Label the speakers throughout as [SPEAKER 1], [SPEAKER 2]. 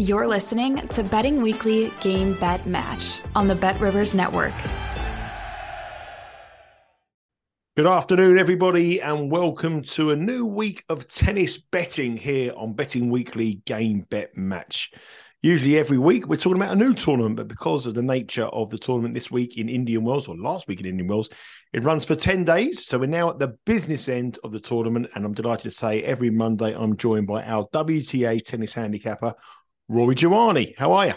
[SPEAKER 1] You're listening to Betting Weekly Game Bet Match on the Bet Rivers Network.
[SPEAKER 2] Good afternoon, everybody, and welcome to a new week of tennis betting here on Betting Weekly Game Bet Match. Usually, every week, we're talking about a new tournament, but because of the nature of the tournament this week in Indian Wells, or last week in Indian Wells, it runs for 10 days. So we're now at the business end of the tournament, and I'm delighted to say every Monday I'm joined by our WTA tennis handicapper, Rory Jiwani. How are you?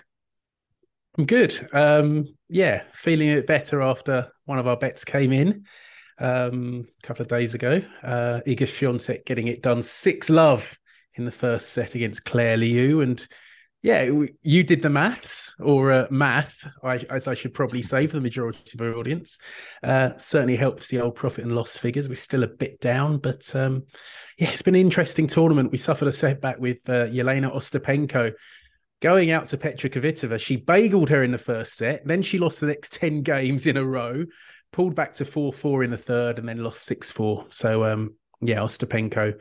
[SPEAKER 3] I'm good. Um, yeah, feeling a bit better after one of our bets came in um, a couple of days ago. Uh, Iga Swiatek getting it done six love in the first set against Claire Liu, and yeah, you did the maths or uh, math, as I should probably say for the majority of our audience. Uh, certainly helps the old profit and loss figures. We're still a bit down, but um, yeah, it's been an interesting tournament. We suffered a setback with uh, Jelena Ostapenko going out to Petra Kvitova. She bageled her in the first set. Then she lost the next 10 games in a row, pulled back to 4 4 in the third, and then lost 6 4. So, um, yeah, Ostapenko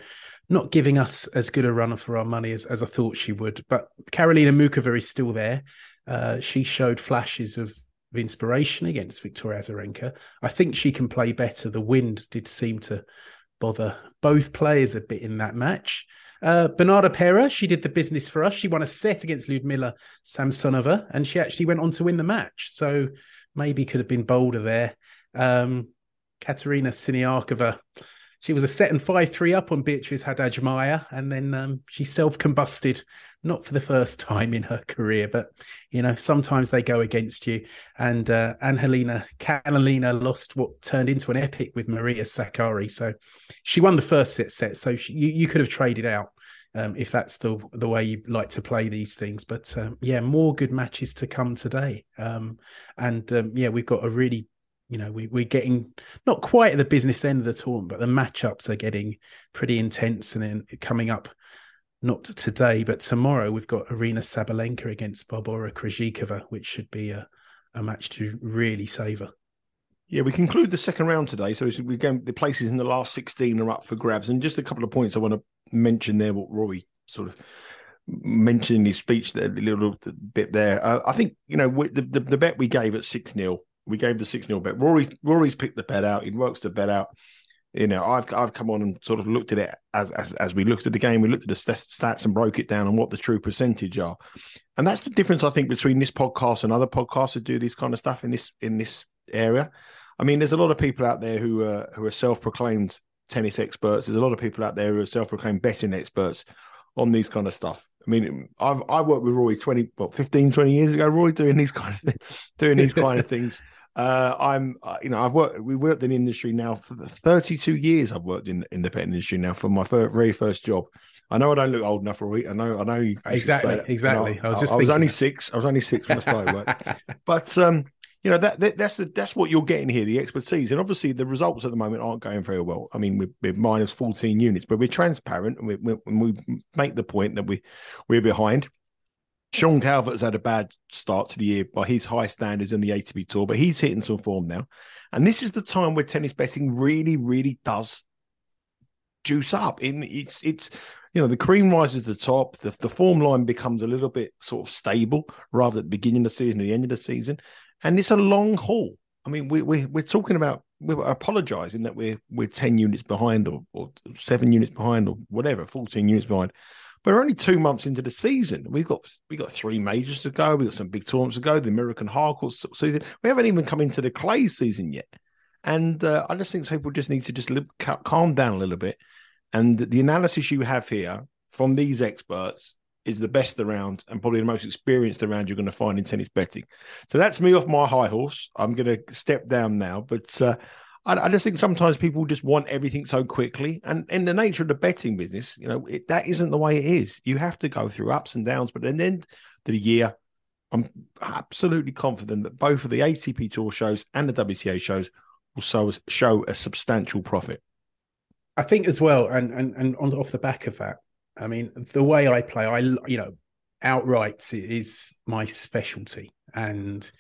[SPEAKER 3] not giving us as good a runner for our money as, as I thought she would. But Karolina Muchova is still there. Uh, she showed flashes of inspiration against Victoria Azarenka. I think she can play better. The wind did seem to bother both players a bit in that match. Uh, Bernarda Pera, she did the business for us. She won a set against Ludmila Samsonova, and she actually went on to win the match. So maybe could have been bolder there. Um, Katerina Siniakova, she was a set and five three up on Beatriz Haddad and then um, she self combusted, not for the first time in her career, but you know sometimes they go against you. And uh, Anhelina Kalinina lost what turned into an epic with Maria Sakkari, so she won the first set set. So she, you, you could have traded out. Um, if that's the the way you like to play these things. But um, yeah, more good matches to come today. Um, and um, yeah, we've got a really you know, we, we're getting not quite at the business end of the tournament, but the matchups are getting pretty intense. And then coming up, not today, but tomorrow, we've got Aryna Sabalenka against Barbora Krejcikova, which should be a, a match to really savour.
[SPEAKER 2] Yeah, we conclude the second round today. So we go, the places in the last 16 are up for grabs. And just a couple of points I want to mention there, what Rory sort of mentioned in his speech, there, a little bit there. Uh, I think, you know, the, the, the bet we gave at 6 0 we gave the six 0 bet. Rory Rory's picked the bet out. He works the bet out. You know, I've I've come on and sort of looked at it as as as we looked at the game. We looked at the stats and broke it down on what the true percentage are, and that's the difference I think between this podcast and other podcasts that do this kind of stuff in this in this area. I mean, there's a lot of people out there who are who are self-proclaimed tennis experts. There's a lot of people out there who are self-proclaimed betting experts on these kind of stuff. I mean, I've I worked with Roy 20, what, 15, 20 years ago, Roy, doing these kind of doing these kind of things. Uh, I'm, uh, you know, I've worked, we worked in the industry now for 32 years. I've worked in the independent industry now for my first, very first job. I know I don't look old enough for it. I know, I know. You,
[SPEAKER 3] exactly, exactly.
[SPEAKER 2] I was just, I, I was only six. I was only six when I started work. but um, you know that, that, that's the that's what you're getting here, the expertise, and obviously the results at the moment aren't going very well. I mean, we're, we're minus 14 units, but we're transparent and we, we, we make the point that we we're behind. Sean Calvert has had a bad start to the year by his high standards in the ATP Tour, but he's hitting some form now. And this is the time where tennis betting really, really does juice up. In it's it's you know the cream rises to the top. The, the form line becomes a little bit sort of stable rather at the beginning of the season or the end of the season, and it's a long haul. I mean, we we we're talking about we're apologising that we're we're ten units behind or, or seven units behind or whatever, fourteen units behind. We're only two months into the season. We've got we got three majors to go. We've got some big tournaments to go. The American hardcourt season. We haven't even come into the clay season yet. And uh, I just think people just need to just calm down a little bit. And the analysis you have here from these experts is the best around and probably the most experienced around you're going to find in tennis betting. So that's me off my high horse. I'm going to step down now, but uh, I, I, just think sometimes people just want everything so quickly. And in the nature of the betting business, you know, it, that isn't the way it is. You have to go through ups and downs. But at the end of the year, I'm absolutely confident that both of the ATP Tour shows and the WTA shows will show, show a substantial profit.
[SPEAKER 3] I think as well, and and and on, off the back of that, I mean, the way I play, I you know, outright is my specialty, and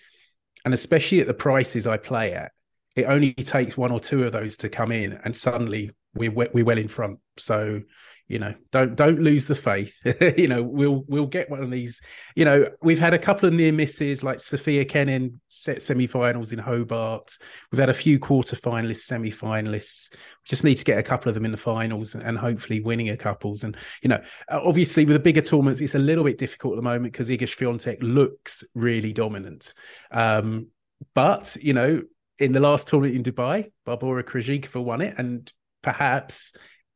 [SPEAKER 3] and especially at the prices I play at, it only takes one or two of those to come in, and suddenly we're we're well in front. So you know don't don't lose the faith. You know we'll we'll get one of these. You know we've had a couple of near misses like sofia kenin set semi-finals in hobart. We've had a few quarter-finalists semi-finalists. We just need to get a couple of them in the finals and, hopefully winning a couples. And you know obviously with the bigger tournaments it's a little bit difficult at the moment because Iga Swiatek looks really dominant. Um, but you know in the last tournament in dubai barbora krejcikova won it and perhaps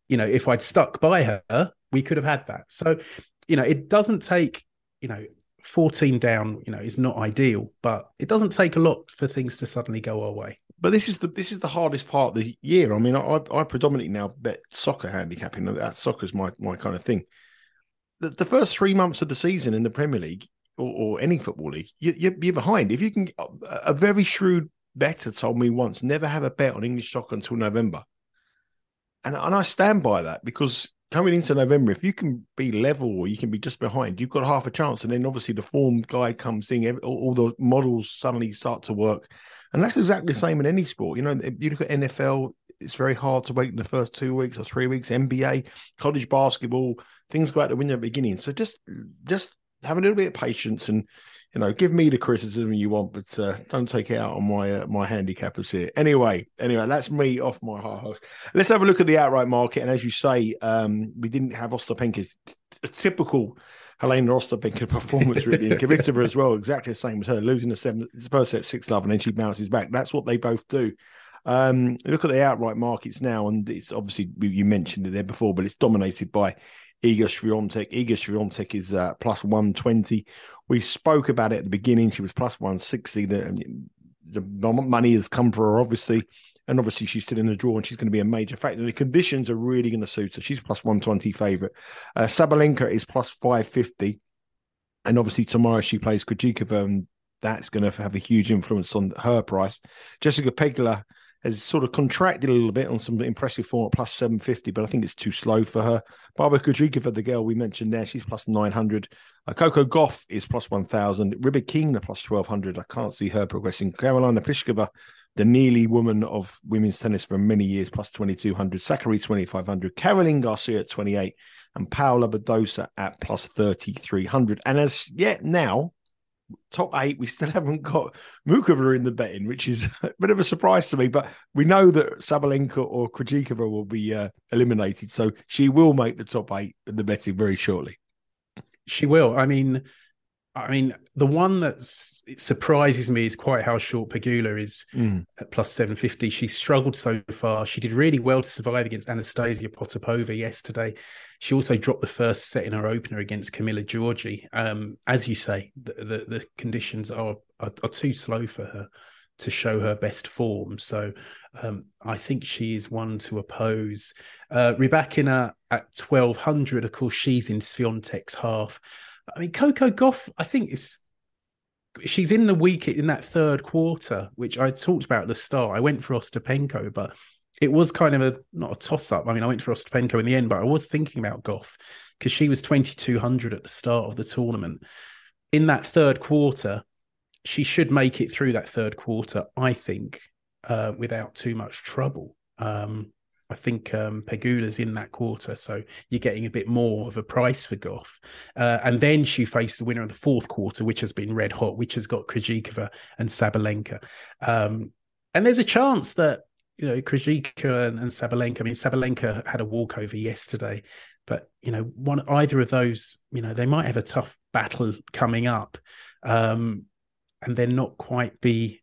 [SPEAKER 3] you know, if I'd stuck by her, we could have had that. So, you know, it doesn't take, you know, 14 down, you know, is not ideal, but it doesn't take a lot for things to suddenly go our way.
[SPEAKER 2] But this is the this is the hardest part of the year. I mean, I, I predominantly now bet soccer handicapping. That soccer's my my kind of thing. The, the first three months of the season in the Premier League or, or any football league, you, you're behind. If you can, a very shrewd better told me once, never have a bet on English soccer until November and and I stand by that because coming into November, if you can be level or you can be just behind, you've got half a chance. And then obviously the form guy comes in, all, all the models suddenly start to work, and that's exactly the same in any sport. You know, you look at NFL, it's very hard to wait in the first two weeks or three weeks. NBA, college basketball, things go out the window at the beginning. So just just have a little bit of patience and you know, give me the criticism you want, but uh, don't take it out on my uh, my handicappers here. Anyway, anyway, that's me off my high horse. Let's have a look at the outright market. And as you say, um, we didn't have Ostapenko's a typical Helena Ostapenko performance, really, and Kvitova as well, exactly the same as her, losing the first set six love, and then she bounces back. That's what they both do. Um, look at the outright markets now, and it's obviously you mentioned it there before, but it's dominated by Iga Swiatek. Iga Swiatek is uh, plus 120. We spoke about it at the beginning. She was plus 160. The, the money has come for her, obviously. And obviously, she's still in the draw and she's going to be a major factor. The conditions are really going to suit her. She's plus 120 favorite. Uh, Sabalenka is plus 550. And obviously, tomorrow she plays Krejcikova, and that's going to have a huge influence on her price. Jessica Pegula has sort of contracted a little bit on some impressive form at plus 750, but I think it's too slow for her. Barbora Krejcikova, the girl we mentioned there, she's plus 900. Uh, Coco Gauff is plus 1,000. Rybakina plus 1,200. I can't see her progressing. Karolina Pliskova, the Neely woman of women's tennis for many years, plus 2,200. Sakkari 2,500. Caroline Garcia at 28. And Paula Badosa at plus 3,300. And as yet now, top eight. We still haven't got Muchova in the betting, which is a bit of a surprise to me. But we know that Sabalenka or Krejcikova will be uh, eliminated, so she will make the top eight in the betting very shortly.
[SPEAKER 3] She will. I mean, I mean, the one that surprises me is quite how short Pegula is mm. at plus 750. She struggled so far. She did really well to survive against Anastasia Potapova yesterday. She also dropped the first set in her opener against Camila Giorgi. Um, as you say, the, the, the conditions are, are, are too slow for her to show her best form. So um, I think she is one to oppose. Uh, Rybakina at 1200, of course, she's in Swiatek's half. I mean, Coco Gauff, I think is she's in the week in that third quarter, which I talked about at the start. I went for Ostapenko, but it was kind of a not a toss up. I mean, I went for Ostapenko in the end, but I was thinking about Gauff because she was 2200 at the start of the tournament. In that third quarter, she should make it through that third quarter, I think, uh, without too much trouble. Um, I think um, Pegula's in that quarter, so you're getting a bit more of a price for Gauff. Uh, and then she faced the winner of the fourth quarter, which has been red hot, which has got Krejcikova and Sabalenka. Um, and there's a chance that you know Krejcikova and, and Sabalenka. I mean, Sabalenka had a walkover yesterday. But you know, one either of those, you know, they might have a tough battle coming up, um, and then not quite be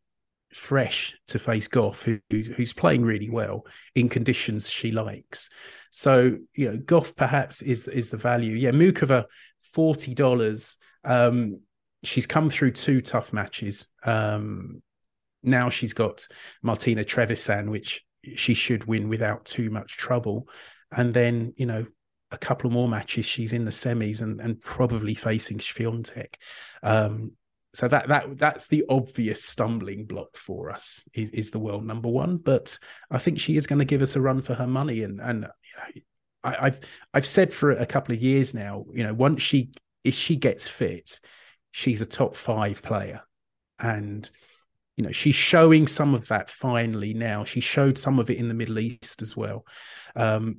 [SPEAKER 3] fresh to face Gauff, who, who's playing really well in conditions she likes. So you know, Gauff perhaps is is the value. Yeah, Muchova forty dollars. Um, she's come through two tough matches. Um, now she's got Martina Trevisan, which she should win without too much trouble. And then, you know, a couple more matches, she's in the semis and, and probably facing Swiatek. Um, so that that that's the obvious stumbling block for us is, is the world number one. But I think she is going to give us a run for her money. And and you know, I, I've I've said for a couple of years now, you know, once she if she gets fit, she's a top five player. And you know she's showing some of that finally now she showed some of it in the middle east as well um,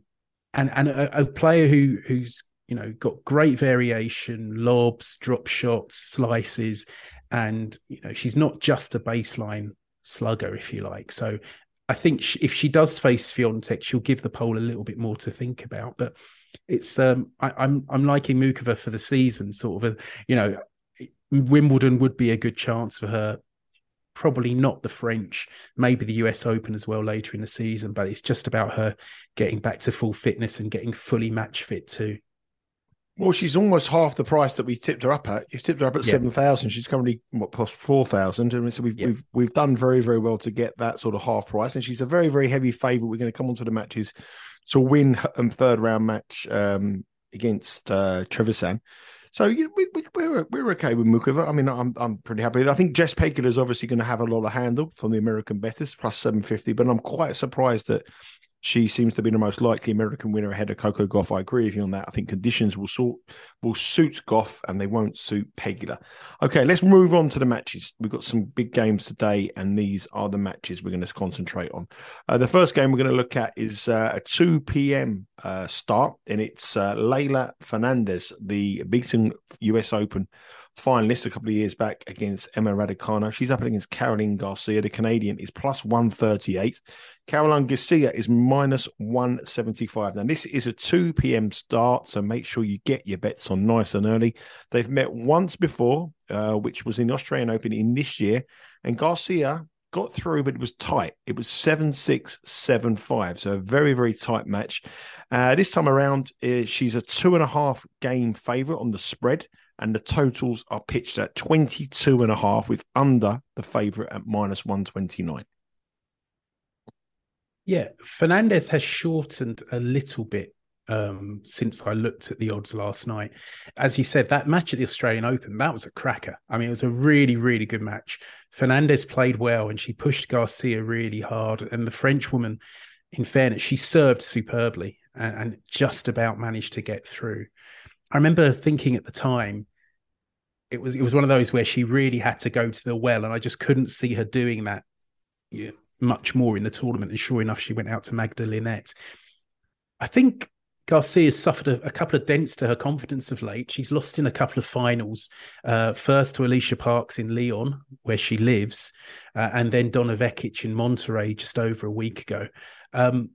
[SPEAKER 3] and and a, a, player who who's you know got great variation lobs drop shots slices and you know she's not just a baseline slugger if you like. So i think she, if she does face Swiatek she'll give the pole a little bit more to think about. But it's um I, am I'm, I'm liking Muchova for the season sort of a you know Wimbledon would be a good chance for her. Probably not the French, maybe the US Open as well later in the season, but it's just about her getting back to full fitness and getting fully match fit too.
[SPEAKER 2] Well, she's almost half the price that we tipped her up at. You've tipped her up at yeah. seven thousand. She's currently what past four thousand, and so we've, yeah. we've we've done very very well to get that sort of half price. And she's a very very heavy favourite. We're going to come on to the matches to win a third round match um, against uh, Trevisan. So you know, we, we, we're we're okay with Muchova. I mean, I'm I'm pretty happy. I think Jess Pegula is obviously going to have a lot of handle from the American betters plus seven fifty, but I'm quite surprised that she seems to be the most likely American winner ahead of Coco Gauff. I agree with you on that. I think conditions will sort will suit Gauff and they won't suit Pegula. Okay, let's move on to the matches. We've got some big games today, and these are the matches we're going to concentrate on. Uh, the first game we're going to look at is uh, a 2 p.m. Uh, start, and it's uh, Leylah Fernandez, the beaten US Open finalist a couple of years back against Emma Raducanu. She's up against Caroline Garcia. The Canadian is plus 138. Caroline Garcia is minus 175. Now, this is a 2 p.m. start, so make sure you get your bets on nice and early. They've met once before, uh, which was in the Australian Open in this year, and Garcia got through, but it was tight. It was 7 6, 7 5. So a very, very tight match. Uh, this time around, uh, she's a two and a half game favourite on the spread and the totals are pitched at 22 and a half with under the favorite at minus 129
[SPEAKER 3] yeah fernandez has shortened a little bit um, since i looked at the odds last night. As you said that match at the australian open that was a cracker. I mean it was a really really good match. Fernandez played well and she pushed garcia really hard. And the french woman in fairness she served superbly and, and just about managed to get through I remember thinking at the time, it was it was one of those where she really had to go to the well, and I just couldn't see her doing that you know, much more in the tournament. And sure enough, she went out to Magda. I think Garcia has suffered a, a, couple of dents to her confidence of late. She's lost in a couple of finals. Uh, first to Alycia Parks in Lyon, where she lives, uh, and then Donna Vekic in Monterrey just over a week ago. Um,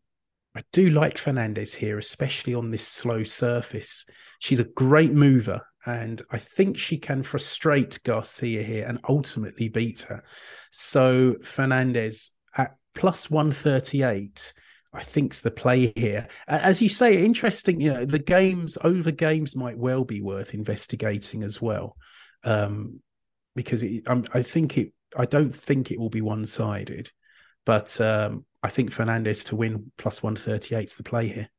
[SPEAKER 3] I do like Fernandez here, especially on this slow surface. She's a great mover, and I think she can frustrate Garcia here and ultimately beat her. So Fernandez at plus 138. I think's the play here. As you say, interesting. You know, the games over games might well be worth investigating as well, um, because it, I think it. I don't think it will be one sided, but um, I think Fernandez to win plus one thirty eight is the play here.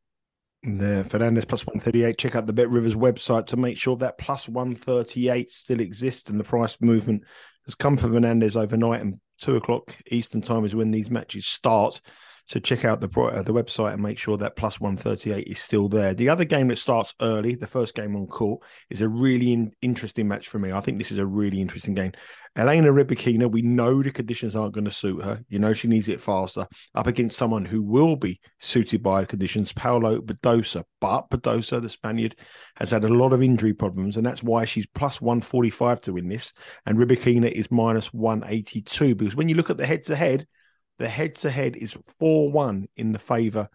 [SPEAKER 2] There, Fernandez plus 138. Check out the Bet Rivers website to make sure that plus 138 still exists and the price movement has come for Fernandez overnight. And two o'clock Eastern time is when these matches start. So check out the uh, the website and make sure that plus 138 is still there. The other game that starts early, the first game on court, is a really in, interesting match for me. I think this is a really interesting game. Elena Rybakina, we know the conditions aren't going to suit her. You know she needs it faster. Up against someone who will be suited by the conditions, Paula Badosa. But Badosa, the Spaniard, has had a lot of injury problems, and that's why she's plus 145 to win this. And Rybakina is minus 182. Because when you look at the head to head, the head to head is 4 1 in the favour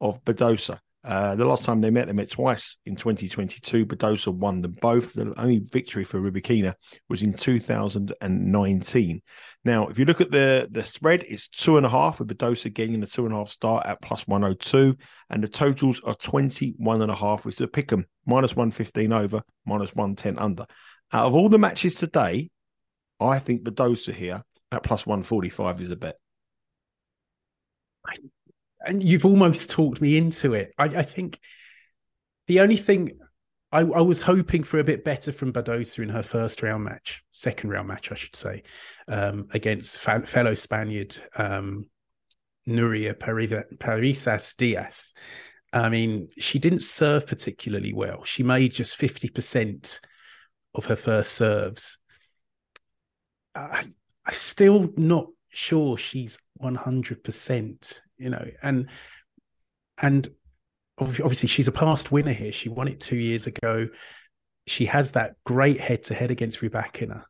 [SPEAKER 2] of Badosa. Uh, the last time they met, they met twice in 2022. Badosa won them both. The only victory for Rybakina was in 2019. Now, if you look at the the spread, it's two and a half with Badosa getting the two and a half start at plus 102, and the totals are 21 and a half, is a pick 'em minus 115 over, minus 110 under. Out of all the matches today, I think Badosa here at plus 145 is a bet.
[SPEAKER 3] And you've almost talked me into it. I, I think the only thing I, I, was hoping for a bit better from Badosa in her first round match, second round match, I should say, um, against fa- fellow Spaniard um, Nuria Parrizas Diaz. I mean, she didn't serve particularly well. She made just 50% of her first serves. I, I'm still not sure she's 100% you know and and obviously she's a past winner here she won it two years ago she has that great head to head against Rybakina.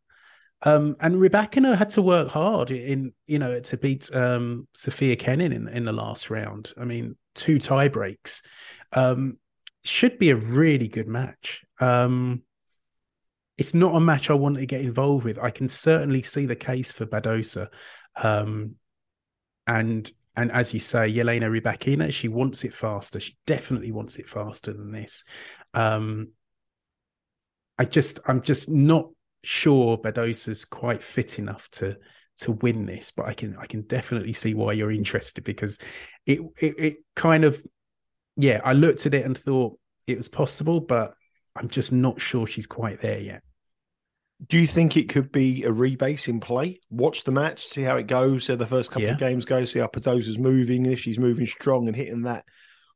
[SPEAKER 3] Um, and Rybakina had to work hard in, you know, to beat um, Sofia Kenin in, in the last round. I mean, two tie breaks. Um, should be a really good match. Um, it's not a match I want to get involved with. I can certainly see the case for Badosa. Um, and and as you say, Elena Rybakina, she wants it faster. She definitely wants it faster than this. Um, I just, I'm just not sure Badosa's quite fit enough to to win this, but I can, I can definitely see why you're interested because it, it, it kind of, yeah, I looked at it and thought it was possible, but I'm just not sure she's quite there yet.
[SPEAKER 2] Do you think it could be a rebase in play? Watch the match, see how it goes, see how the first couple yeah. of games go, see how Badosa's moving, and if she's moving strong and hitting that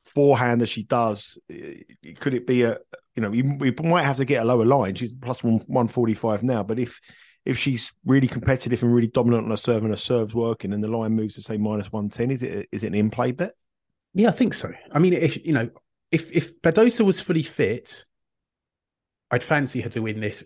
[SPEAKER 2] forehand as she does, eh, could it be a you know we, might have to get a lower line. She's plus one one forty five now, but if if she's really competitive and really dominant on her serve and her serves working, and the line moves to say minus one ten, is it is it an in play bet?
[SPEAKER 3] Yeah, I think so. I mean, if you know, if if Badosa was fully fit, I'd fancy her to win this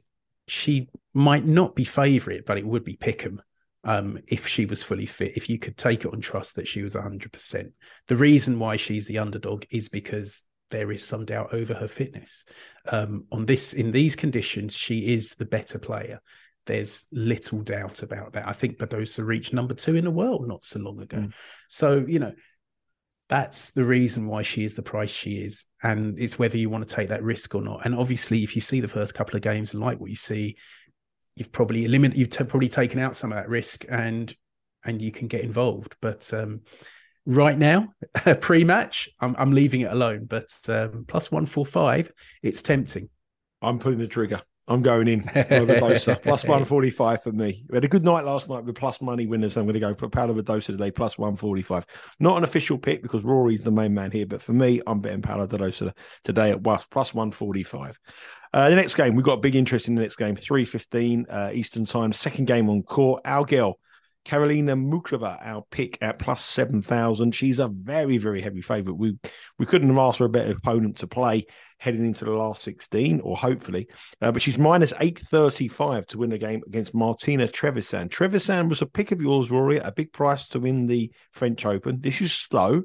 [SPEAKER 3] she might not be favourite, but it would be pick 'em um, if she was fully fit. If you could take it on trust that she was 100%. The reason why she's the underdog is because there is some doubt over her fitness. Um, on this, in these conditions, she is the better player. There's little doubt about that. I think Badosa reached number two in the world not so long ago. Mm. So, you know, that's the reason why she is the price she is and it's whether you want to take that risk or not. And obviously if you see the first couple of games and like what you see you've probably eliminated you've t- probably taken out some of that risk and and you can get involved. But um, right now pre-match I'm, I'm leaving it alone. But um, plus 145 it's tempting.
[SPEAKER 2] I'm pulling the trigger I'm going in Badosa. plus 145 for me. We had a good night last night with plus money winners. I'm going to go for Paula Badosa today, plus 145. Not an official pick because Rory's the main man here, but for me, I'm betting Paula Badosa today at plus 145. Uh, the next game, we've got a big interest in the next game, 3.15 uh, Eastern time. Second game on court. Our girl, Karolina Muchova, our pick at plus 7,000. She's a very, very heavy favourite. We we couldn't have asked for a better opponent to play heading into the last 16, or hopefully. Uh, but she's minus 835 to win the game against Martina Trevisan. Trevisan was a pick of yours, Rory, a big price to win the French Open. This is slow.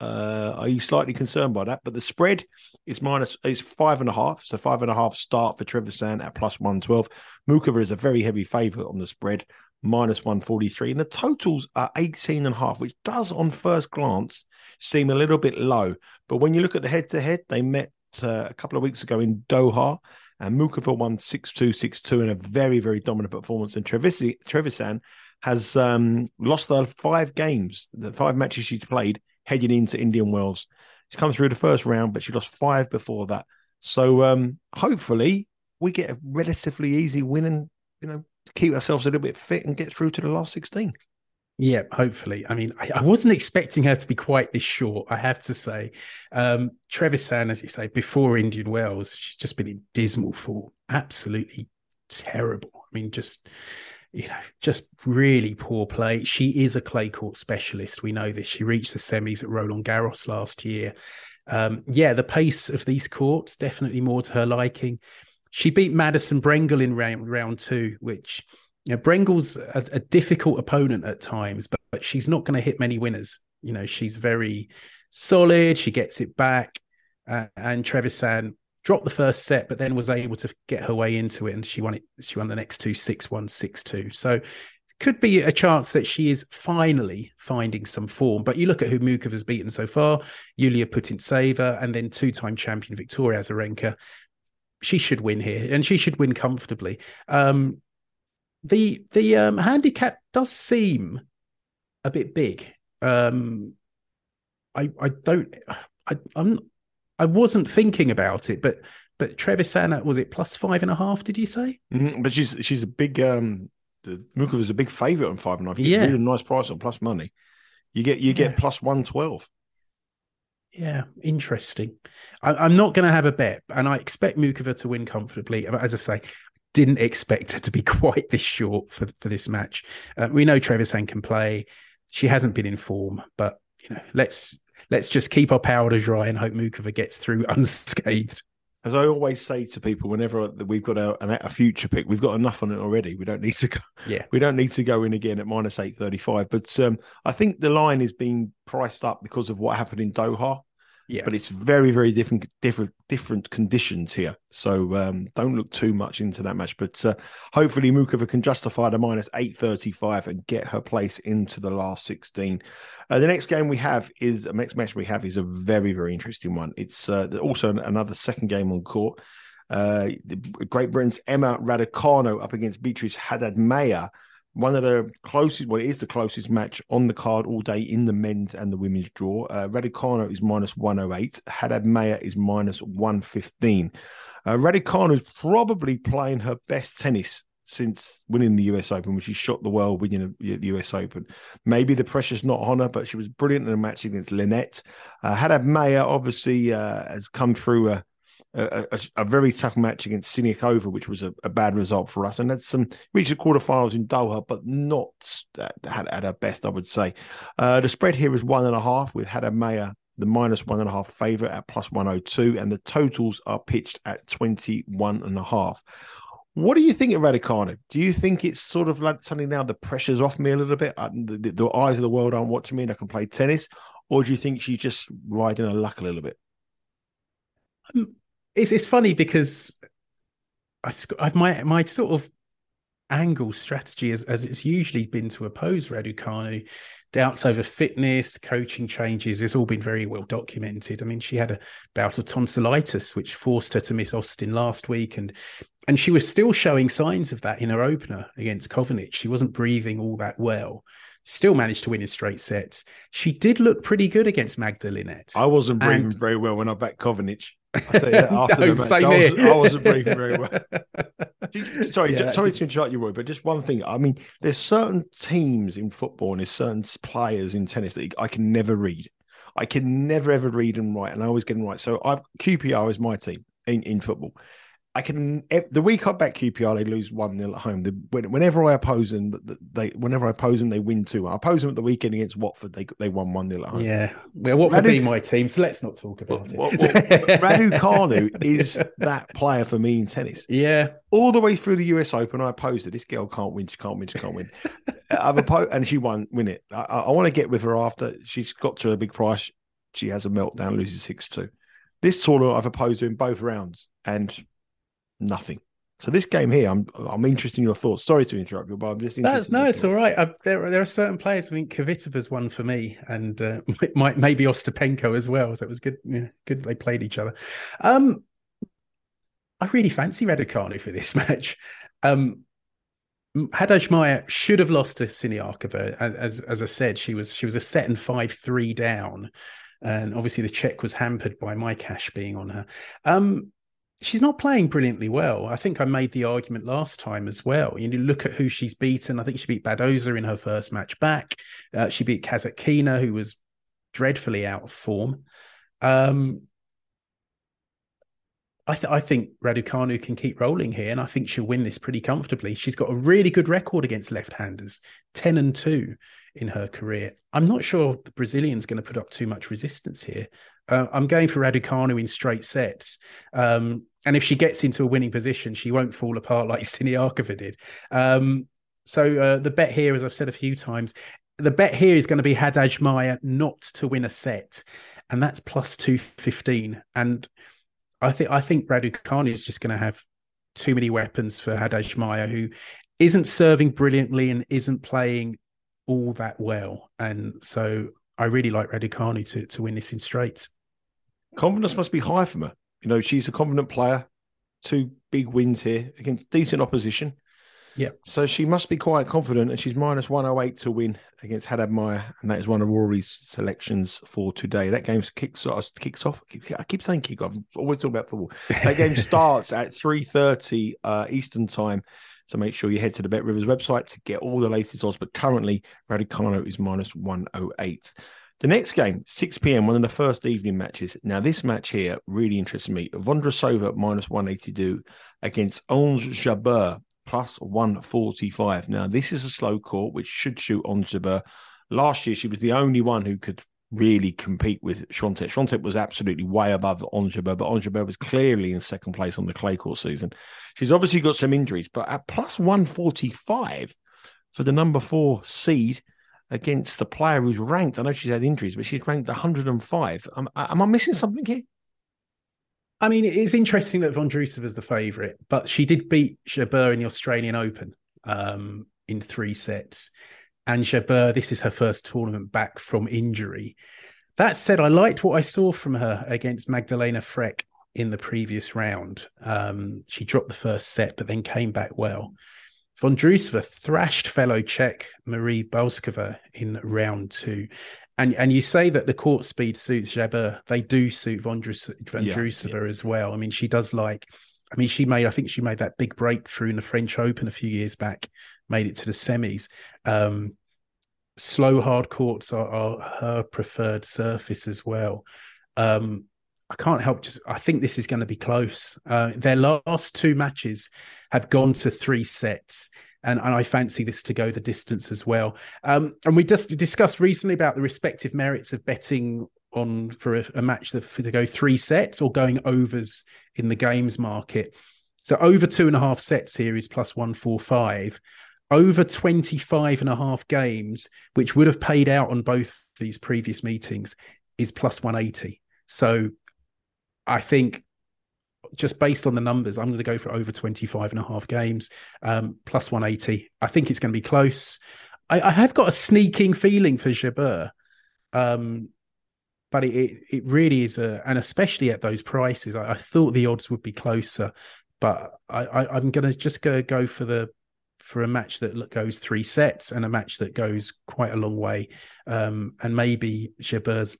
[SPEAKER 2] Uh, are you slightly concerned by that? But the spread is minus is five and a half, so five and a half start for Trevisan at plus one twelve. Muchova is a very heavy favourite on the spread, minus one forty three, and the totals are 18 and a half, which does on first glance seem a little bit low. But when you look at the head to head, they met uh, a couple of weeks ago in Doha, and Muchova won 6 2 6 2 in a very, very dominant performance. And Trevisan has um, lost the five games, the five matches she's played heading into Indian Wells. She's come through the first round, but she lost five before that. So um, hopefully we get a relatively easy win and, you know, keep ourselves a little bit fit and get through to the last 16.
[SPEAKER 3] Yeah, hopefully. I mean, I, I, wasn't expecting her to be quite this short, I have to say. Um, Trevisan, as you say, before Indian Wells, she's just been in dismal form, absolutely terrible. I mean, just you know, just really poor play. She is a clay court specialist. We know this. She reached the semis at Roland Garros last year. Um, yeah, the pace of these courts definitely more to her liking. She beat Madison Brengle in round round two, which you know, Brengle's a, a difficult opponent at times, but, but she's not going to hit many winners. You know, she's very solid. She gets it back, uh, and Trevisan dropped the first set, but then was able to get her way into it, and she won it. She won the next two six one six two. So could be a chance that she is finally finding some form. But you look at who Muchova has beaten so far: Yulia Putintseva, and then two-time champion Victoria Azarenka. She should win here, and she should win comfortably. Um, the the um, handicap does seem a bit big. Um, I I don't I I'm I wasn't thinking about it, but but Trevisan was it plus five and a half? Did you say?
[SPEAKER 2] Mm-hmm. But she's she's a big um the is a big favourite on five and a half. You yeah, really nice price on plus money. You get you get yeah. plus one twelve.
[SPEAKER 3] Yeah, interesting. I, am not going to have a bet, and I expect Muchova to win comfortably. But as I say, didn't expect her to be quite this short for for this match. Uh, we know Trevisan can play. She hasn't been in form, but you know, let's let's just keep our powder dry and hope Muchova gets through unscathed
[SPEAKER 2] as I always say to people, whenever we've got a, a, future pick, we've got enough on it already. We don't need to go.
[SPEAKER 3] Yeah,
[SPEAKER 2] we don't need to go in again at minus eight thirty five. But um, I think the line is being priced up because of what happened in Doha.
[SPEAKER 3] Yeah.
[SPEAKER 2] But it's very, very different, different, different conditions here. So um, don't look too much into that match. But uh, hopefully Muchova can justify the minus 835 and get her place into the last 16. Uh, the next game we have is the next match we have is a very, very interesting one. It's uh, also another second game on court. Uh, Great Britain's Emma Raducanu up against Beatriz Haddad Maia one of the closest, well, it is the closest match on the card all day in the men's and the women's draw. Uh, Raducanu is minus 108. Haddad Maia is minus 115. Uh, Raducanu is probably playing her best tennis since winning the US Open, when she shot the world winning the US Open. Maybe the pressure's not on her, but she was brilliant in a match against Linette. Uh, Haddad Maia obviously uh, has come through a a, a, very tough match against Siniakova, which was a, a, bad result for us. And had some reached the quarterfinals in Doha, but not at, at our best, I would say. Uh, the spread here is one and a half with Haddad Maia, the minus one and a half favourite at plus 102, and the totals are pitched at 21 and a half. What do you think of Raducanu? Do you think it's sort of like something now the pressure's off me a little bit? The, the, the eyes of the world aren't watching me and I can play tennis? Or do you think she's just riding her luck a little bit?
[SPEAKER 3] Um, it's it's funny because I, I've my my sort of angle strategy as, as it's usually been to oppose Raducanu. Doubts over fitness, coaching changes, it's all been very well documented. I mean, she had a bout of tonsillitis, which forced her to miss Austin last week, and and she was still showing signs of that in her opener against Kovinic. She wasn't breathing all that well. Still managed to win in straight sets. She did look pretty good against Magda.
[SPEAKER 2] I wasn't breathing and, very well when I backed Kovinic. I'll say that after no, the match. I, was, I wasn't breathing very well. sorry, yeah, sorry to interrupt you, Roy, but just one thing. I mean, there's certain teams in football and there's certain players in tennis that I can never read. I can never ever read and write, and I always get them right. So I've QPR is my team in, in football, I can the week I bet QPR they lose one 0 at home. The, whenever I oppose them, they whenever I oppose them they win two. I oppose them at the weekend against Watford. They they won one 0 at home.
[SPEAKER 3] Yeah, well, Watford Radu, be my team, so let's not talk about it. Well, well,
[SPEAKER 2] Raducanu is that player for me in tennis.
[SPEAKER 3] Yeah,
[SPEAKER 2] all the way through the US Open, I opposed her. This girl can't win. She can't win. She can't win. I've opposed, and she won. Win it. I, I want to get with her after she's got to a big price. She has a meltdown, loses six two. This tournament, I've opposed her in both rounds, and nothing. So this game here, I'm I'm interested in your thoughts. Sorry to interrupt you, but I'm just interested.
[SPEAKER 3] no, it's all right. I, there there are certain players. I mean, Kvitova's one for me, and uh, might maybe Ostapenko as well. So it was good. Yeah, good. They played each other. Um, I really fancy Raducanu for this match. Um, Haddad Maia should have lost to Siniakova. As as I said, she was she was a set and five three down, and obviously the Czech was hampered by my cash being on her. Um, she's not playing brilliantly well. I think I made the argument last time as well. You look at who she's beaten. I think she beat Badosa in her first match back. Uh, she beat Kasatkina, who was dreadfully out of form. Um, I, th- I, think Raducanu can keep rolling here, and I think she'll win this pretty comfortably. She's got a really good record against left-handers, ten and two in her career. I'm not sure the Brazilian's going to put up too much resistance here. Uh, I'm going for Raducanu in straight sets. Um, and if she gets into a winning position, she won't fall apart like Siniakova did. Um, so uh, the bet here, as I've said a few times, the bet here is going to be Haddad Maia not to win a set. and that's plus two fifteen. And I think I think Raducanu is just going to have too many weapons for Haddad Maia, who isn't serving brilliantly and isn't playing all that well. And so I really like Raducanu to to win this in straight.
[SPEAKER 2] Confidence must be high from her. You know, she's a confident player. Two big wins here against decent opposition.
[SPEAKER 3] Yeah.
[SPEAKER 2] So she must be quite confident, and she's minus 108 to win against Haddad Maia, and that is one of Rory's selections for today. That game kicks off. Kicks off. I keep saying kick off. i always talk about football. That game starts at 3:30 uh, Eastern time. So make sure you head to the Bet Rivers website to get all the latest odds. But currently, Raducanu is minus 108. The next game, 6 p.m., one of the first evening matches. Now, this match here really interests me. Vondrousova minus 182 against Ons Jabeur plus 145. Now, this is a slow court, which should shoot Ons Jabeur. Last year, she was the only one who could really compete with Swiatek. Swiatek was absolutely way above Ons Jabeur, but Ons Jabeur was clearly in second place on the clay court season. She's obviously got some injuries, but at plus 145 for the number four seed against the player who's ranked, I know she's had injuries, but she's ranked 105. Am, am I missing something here?
[SPEAKER 3] I mean, it's interesting that Vondrousova is the favourite, but she did beat Jabeur in the Australian Open um, in three sets. And Jabeur, this is her first tournament back from injury. That said, I liked what I saw from her against Magdalena Frech in the previous round. Um, she dropped the first set, but then came back well. Vondrousova thrashed fellow Czech Marie Bouzkova in round two. And and you say that the court speed suits Jabeur. They do suit Vondrousova yeah, yeah. as well. I mean, she does like, I mean, she made, I think she made that big breakthrough in the French Open a few years back, made it to the semis. Um, slow hard courts are, are, her preferred surface as well. Um, I can't help just I think this is going to be close. Uh, their last two matches have gone to three sets and, and I fancy this to go the distance as well. Um, and we just discussed recently about the respective merits of betting on for a, a match that, for, to go three sets or going overs in the games market. So over two and a half sets here is plus 145. Over 25 and a half games, which would have paid out on both these previous meetings, is plus 180. So I think just based on the numbers, I'm going to go for over 25 and a half games, um, plus 180. I think it's going to be close. I, I have got a sneaking feeling for Jabeur. Um, but it, it, really is a, and especially at those prices, I, I thought the odds would be closer, but I, am going to just go go for the for a match that goes three sets and a match that goes quite a long way, um, and maybe Jabeur's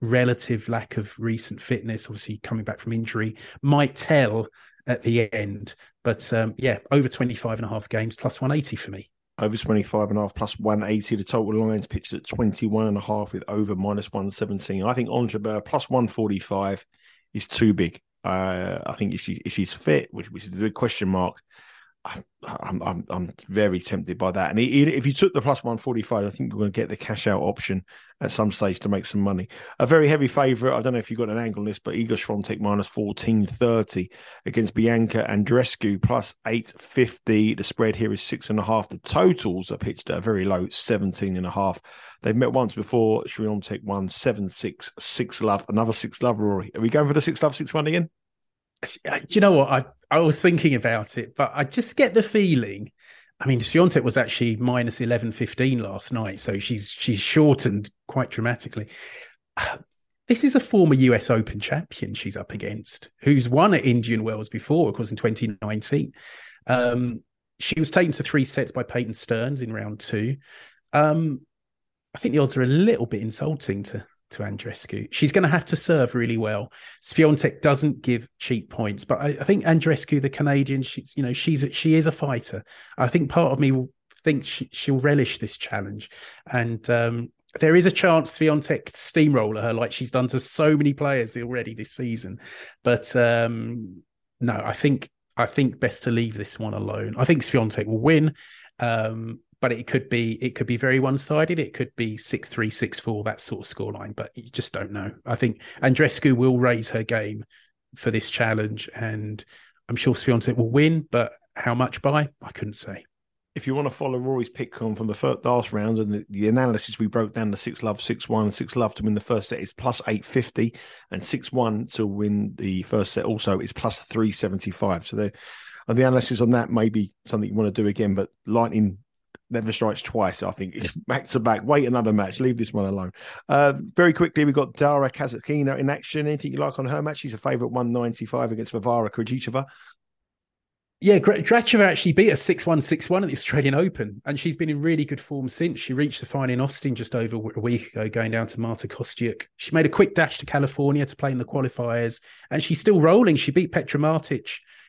[SPEAKER 3] relative lack of recent fitness, obviously coming back from injury, might tell at the end. But um, yeah, over 25 and a half games plus 180 for me.
[SPEAKER 2] Over 25 and a half plus 180. The total lines pitched at 21 and a half with over minus 117. I think Ons Jabeur plus 145 is too big. Uh, I think if she if she's fit, which, which is a big question mark, I'm, I'm I'm very tempted by that. And if you took the plus one forty five, I think you're going to get the cash out option at some stage to make some money. A very heavy favourite. I don't know if you've got an angle on this, but Iga Swiatek minus fourteen thirty against Bianca Andreescu plus eight fifty. The spread here is six and a half. The totals are pitched at a very low 17 and a half. They've met once before. Swiatek won seven six six love. Another six love. Rory, are we going for the six love six one again?
[SPEAKER 3] You know what? I, I was thinking about it, but I just get the feeling. I mean, Swiatek was actually minus 11, 15 last night, so she's she's shortened quite dramatically. This is a former US Open champion she's up against, who's won at Indian Wells before, of course, in 2019. Um, she was taken to three sets by Peyton Stearns in round two. Um, I think the odds are a little bit insulting to to Andreescu. She's going to have to serve really well. Swiatek doesn't give cheap points, but I, I, think Andreescu, the Canadian, she's you know she's she is a fighter. I think part of me will think she, will relish this challenge, and um, there is a chance Swiatek steamroller her like she's done to so many players already this season. But um, no, I think I think best to leave this one alone. I think Swiatek will win. Um, but it could be it could be very one sided. It could be six three six four that sort of scoreline, but you just don't know. I think Andreescu will raise her game for this challenge, and I'm sure Swiatek will win. But how much by I couldn't say.
[SPEAKER 2] if you want to follow Rory's pick on from the first last round and the, the, analysis we broke down the six love six one six love to win the first set is plus eight fifty and six one to win the first set also is plus three seventy five. So the the analysis on that may be something you want to do again, but Lightning never strikes twice. I think back to back. Wait another match. Leave this one alone. Uh, very quickly, we've got Daria Kasatkina in action. Anything you like on her match? She's a favourite, one ninety five against Varvara Krejcikova.
[SPEAKER 3] Yeah, Gracheva actually beat a 6 1 6 1 at the Australian Open, and she's been in really good form since. She reached the final in Austin just over a week ago, going down to Marta Kostyuk. She made a quick dash to California to play in the qualifiers, and she's still rolling. She beat Petra Martic,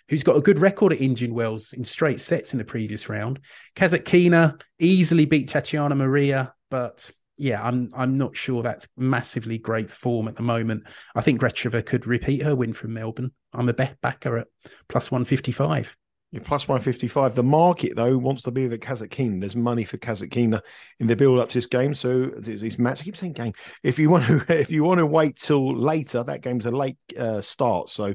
[SPEAKER 3] who's got a good record at Indian Wells in straight sets in the previous round. Kasatkina easily beat Tatiana Maria, but yeah, I'm I'm not sure that's massively great form at the moment. I think Gracheva could repeat her win from Melbourne. I'm a bet backer at plus 155.
[SPEAKER 2] You're plus 155. The market, though, wants to be with Kasatkina. There's money for Kasatkina in the build up to this game. So this match, I keep saying game. If you want to, if you want to wait till later, that game's a late uh, start. So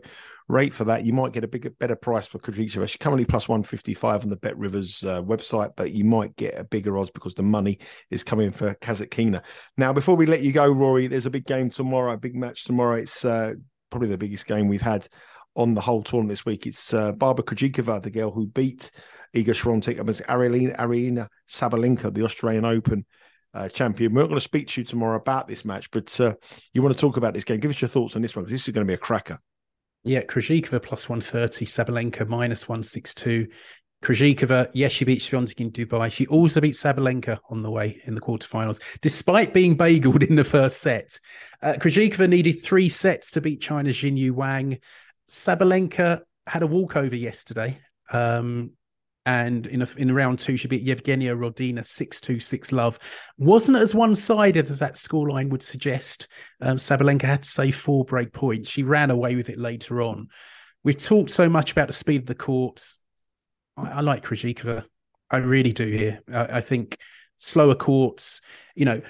[SPEAKER 2] rate for that, you might get a bigger, better price for. She's currently plus 155 on the Bet Rivers uh, website, but you might get a bigger odds because the money is coming for Kasatkina. Now, before we let you go, Rory, there's a big game tomorrow, a big match tomorrow. It's uh, probably the biggest game we've had on the whole tournament this week. It's uh, Barbora Krejcikova, the girl who beat Iga Swiatek against Aryna, Aryna Sabalenka, the Australian Open uh, champion. We're not going to speak to you tomorrow about this match, but uh, you want to talk about this game. Give us your thoughts on this one because this is going to be a cracker.
[SPEAKER 3] Yeah, Krejcikova plus 130, Sabalenka minus 162. Krejcikova, yes, she beat Swiatek in Dubai. She also beat Sabalenka on the way in the quarterfinals, despite being bageled in the first set. Uh, Krejcikova needed three sets to beat China's Jingyu Wang. Sabalenka had a walkover yesterday. Um, and in a, in round two, she beat Yevgenia Rodina 6 2 6 love. Wasn't as one sided as that scoreline would suggest. Um, Sabalenka had to save four break points. She ran away with it later on. We've talked so much about the speed of the courts. I, I like Krejcikova. I really do here. I, I think slower courts, you know,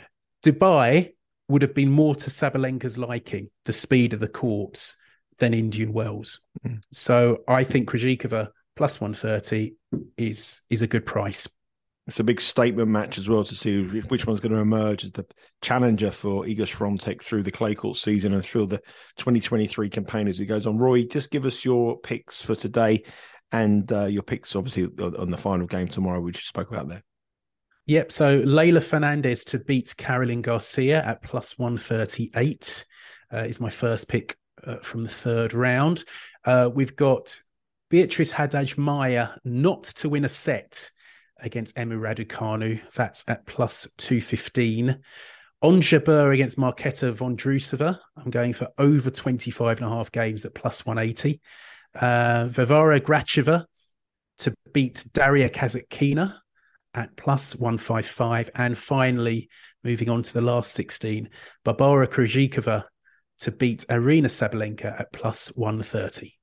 [SPEAKER 3] Dubai would have been more to Sabalenka's liking, the speed of the courts, than Indian Wells. Mm. So I think Krejcikova plus 130 is is a good price.
[SPEAKER 2] It's a big statement match as well to see which one's going to emerge as the challenger for Iga Swiatek through the clay court season and through the 2023 campaign as it goes on. Roy, just give us your picks for today and uh, your picks, obviously, on the final game tomorrow, which you spoke about there.
[SPEAKER 3] Yep. So Leylah Fernandez to beat Caroline Garcia at plus 138 uh, is my first pick uh, from the third round. Uh, we've got Beatriz Haddad Maia not to win a set against Emma Raducanu. That's at plus 215. Ons Jabeur against Marketa Vondrousova. I'm going for over 25 and a half games at plus 180. Uh, Varvara Gracheva to beat Daria Kasatkina at plus 155. And finally, moving on to the last 16, Barbora Krejcikova to beat Aryna Sabalenka at plus 130.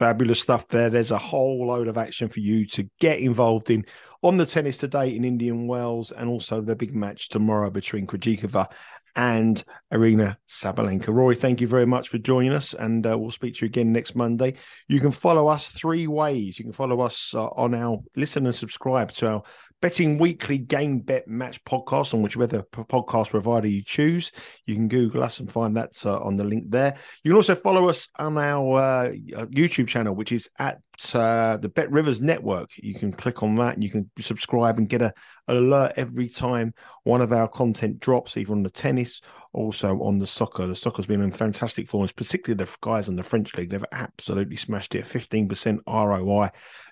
[SPEAKER 2] Fabulous stuff there. There's a whole load of action for you to get involved in on the tennis today in Indian Wells and also the big match tomorrow between Krejcikova and Aryna Sabalenka. Roy, thank you very much for joining us, and uh, we'll speak to you again next Monday. You can follow us three ways. You can follow us uh, on our listen and subscribe to our Betting Weekly Game Bet Match podcast on whichever podcast provider you choose. You can Google us and find that uh, on the link there. You can also follow us on our uh, YouTube channel, which is at uh, the Bet Rivers Network. You can click on that and you can subscribe and get a, an alert every time one of our content drops, either on the tennis also on the soccer. The soccer's been in fantastic form, particularly the guys in the French league. They've absolutely smashed it. 15% ROI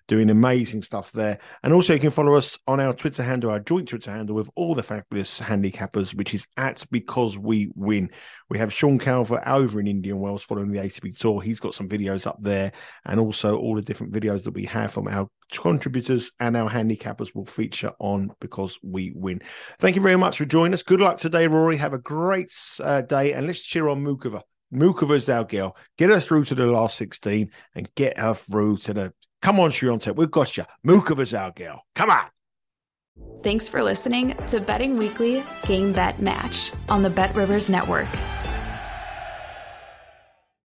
[SPEAKER 2] doing amazing stuff there. And also, you can follow us on our Twitter handle, our joint Twitter handle with all the fabulous handicappers, which is at Because We Win. We have Sean Calvert over in Indian Wells following the ATP Tour. He's got some videos up there, and also all the different videos that we have from our contributors and our handicappers will feature on Because We Win. Thank you very much for joining us. Good luck today, Rory. Have a great uh, day, and let's cheer on Muchova. Muchova's our girl. Get her through to the last 16 and get her through to the Come on, Swiatek, we've got you. Muchova's our girl. Come on.
[SPEAKER 1] Thanks for listening to Betting Weekly Game Bet Match on the Bet Rivers Network.